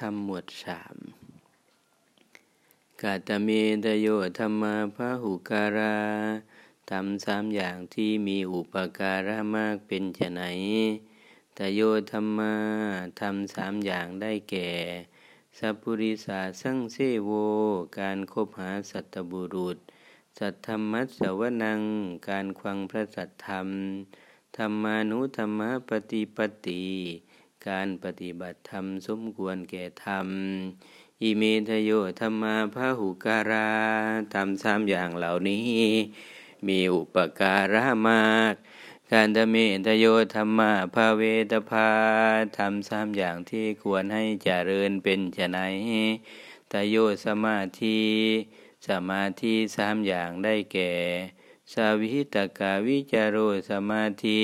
ธรรมหมวดสามกาตเมตโยธรรมาพหุการาทำสามอย่างที่มีอุปการะมากเป็นไฉนตโยธรรมาทำสามอย่างได้แก่ สัพพุริสาสังเสโว การคบหาสัตบุรุษ สัทธรรมัสวนัง การควังพระสัทธรรม ธรรมานุธรรมปฏิปติ การปฏิบัติธรรมสมควรแก่ธรรมอิเมทโยธรรมาพหุการาทำสามอย่างเหล่านี้ มีอุปการะมากการตเมทโยธรรมาภาเวตภาทำสามอย่างที่ควรให้เจริญเป็นฉนตโยสมาธิสมาธิสามอย่างได้แก่ สวิตกาวิจารโรสมาธิ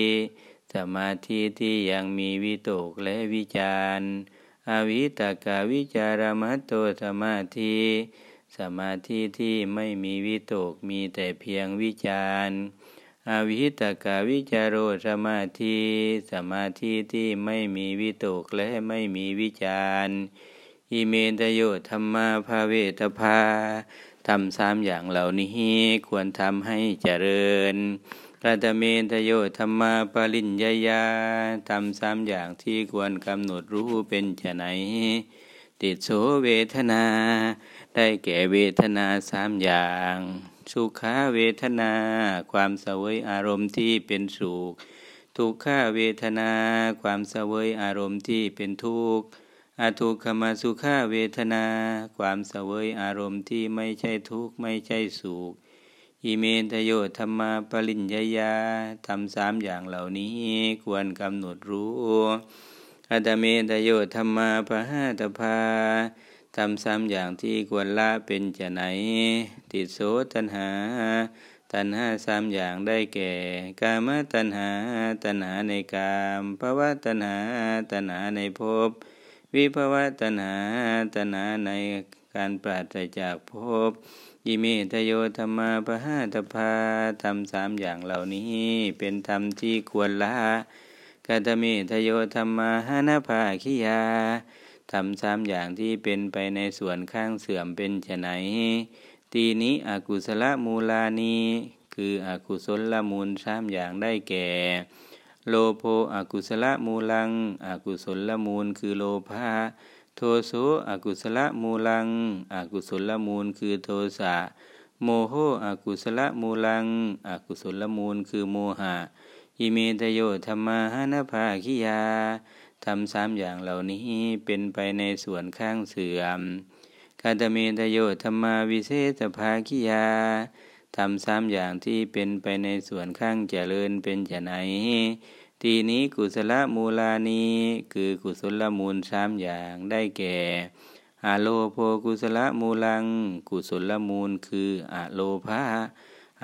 สมาธิที่ยังมีวิตกและวิจารอวิตกาวิจารมัตโตสมาธิสมาธิที่ไม่มีวิตกมีแต่เพียงวิจารอวิตกาวิจารโรสมาธิสมาธิที่ไม่มีวิตกและไม่มีวิจารอิเมตโยธรรมาภาเวทภา ทำสามอย่างเหล่านี้ควรทำให้เจริญรัตเมตโยธรรมาปริญญายาทำสามอย่างที่ควรกำหนดรู้เป็นจะไฉนติดโสเวทนา ได้แก่เวทนาสามอย่าง สุขาเวทนา ความเสวยอารมณ์ที่เป็นสุข ทุกขาเวทนา ความเสวยอารมณ์ที่เป็นทุกข์ อทุกขมาสุขาเวทนา ความเสวยอารมณ์ที่ไม่ใช่ทุกข์ไม่ใช่สุขอิเมตโยธรรมาปริญญายาทำสามอย่างเหล่านี้ควรกำหนดรู้อัตเมตโยธรรมาปหาตภาทำสามอย่างที่ควรละเป็นจะไหน ติดโสตัณหา ตัณหาสามอย่างได้แก่ กามตัณหา ตัณหาในกามภาวะตัณหา ตัณหาในภพ วิภาวะตัณหาตัณหาในการปราศจากภพยิเมตโยธรรมาปหาตภาทำสามอย่างเหล่านี้เป็นธรรมที่ควรละกาตเมทโยธรรมาหานาภาคิยาทำสามอย่างที่เป็นไปในส่วนข้างเสื่อมเป็นไฉนตีนี้อกุศลมูลานีคืออกุศลละมูลสามอย่างได้แก่ โลโภอกุศลมูลัง อกุศลละมูลคือโลภะโทโสอกุศลมูลัง อกุศลมูลคือโทสะโมโหอกุศลมูลัง อกุศลมูลคือโมหะอิเมตโยธรรมาหานภาคิยาทำสามอย่างเหล่านี้เป็นไปในส่วนข้างเสื่อมคาตเมตโยธรรมาวิเศษภาคิยา ทำสามอย่างที่เป็นไปในส่วนข้างเจริญเป็นจะไหน ทีนี้กุศลมูลานีคือกุศลมูลสามอย่างได้แก่อะโลโภกุศลมูลัง กุศลมูลคืออะโลภะ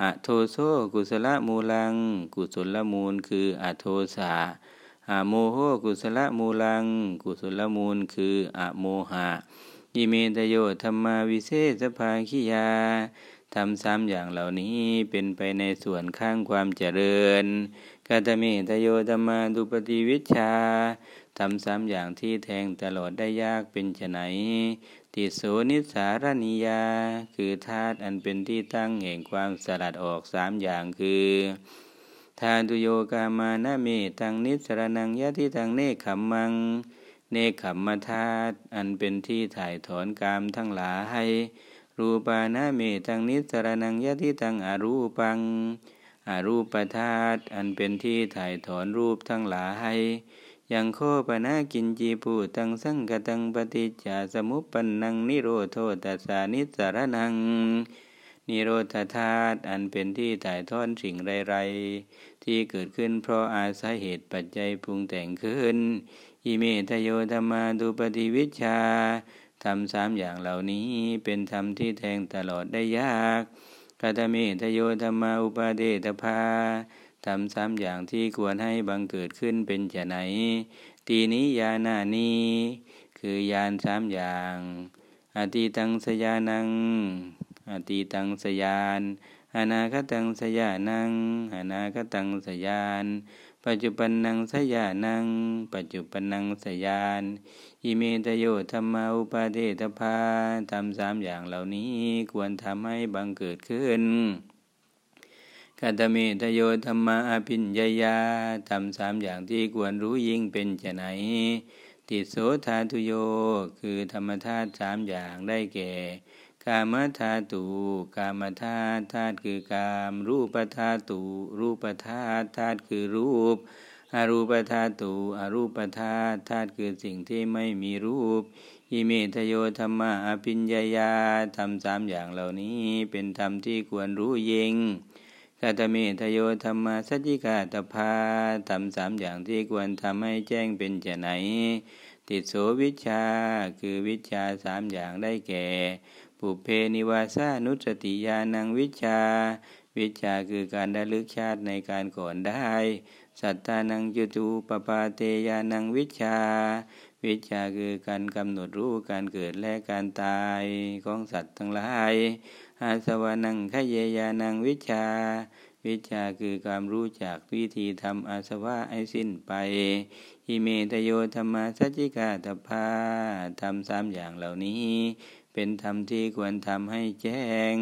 อะโทโซกุศลมูลัง กุศลมูลคืออะโทสะอะโมโหกุศลมูลัง กุศลมูลคืออะโมหะยิเมตโยธรรมาวิเศษภาคิยา ทำสามอย่างเหล่านี้เป็นไปในส่วนข้างความเจริญกาตเมตโยธรรมาดุปฏิวิชาทำสามอย่างที่แทงตลอดได้ยากเป็นไนติโสนิสารนิยา คือธาตุอันเป็นที่ตั้งแห่งความสลัดออกสามอย่างคือทานตุโยกามานาเมตังนิสรนังยะทิตังเนคขมัง เนคขมมธาตุอันเป็นที่ถ่ายถอนกามทั้งหลาย รูปานาเมตังนิสรนังยะทิตังอรูปังอรูปธาตุอันเป็นที่ถ่ายถอนรูปทั้งหลายยังโคปนากินจีปูตังสังกตังปฏิจจสมุปปนังนิโรโทตัสานิสารนัง นิโรธาธาตุอันเป็นที่ถ่ายทอนสิ่งไรๆ ที่เกิดขึ้นเพราะอาศัยเหตุปัจจัยปรุงแต่งขึ้น อิเมทโยธรรมาดุปฏิวิชา ทำสามอย่างเหล่านี้เป็นธรรมที่แทงตลอดได้ยากกาตเมทโยธรรมาอุปาเดตภาทำสามอย่างที่ควรให้บังเกิดขึ้นเป็นจะไหน ตีนิยานานีคือยานสามอย่าง อติตังสยานัง อติตังสยานอนาคตังสยานังอนาคตังสยาน ปัจจุปันนังสยานัง ปัจจุปันนังสยานอิเมตโยธรรมาอุปาเทตภาทำสามอย่างเหล่านี้ควรทำให้บังเกิดขึ้นกาตเมตโยธรรมาอภิญญายาทำสามอย่างที่ควรรู้ยิ่งเป็นจะไหน ติโสธาตุโย คือธรรมธาตุสามอย่างได้แก่ กามธาตุ กามธาตุธาตุคือกาม รูปธาตุ รูปธาตุธาตุคือรูป อรูปธาตุ อรูปธาตุธาตุคือสิ่งที่ไม่มีรูป อิเมตโยธรรมะอภิญญายาทำสามอย่างเหล่านี้เป็นธรรมที่ควรรู้ยิงกาตเมทโยธรรมะสัจจิกาตภาทำสามอย่างที่ควรทำให้แจ้งเป็นจะไหน ติโสวิชา คือวิชาสามอย่างได้แก่ ปุเพนิวาสานุสติญาณังวิชา วิชาคือการระลึกชาติในการก่อนได้ สัตตานังจุตูปปาเตยานังวิชา วิชาคือการกำหนดรู้การเกิดและการตายของสัตว์ทั้งหลายอาสวานังขเยยานังวิชา วิชาคือความรู้จักวิธีทำอาสวะให้สิ้นไปอิเมตโยธรรมสัจจิกาตภาทำสามอย่างเหล่านี้ เป็นธรรมที่ควรทำให้แจ้ง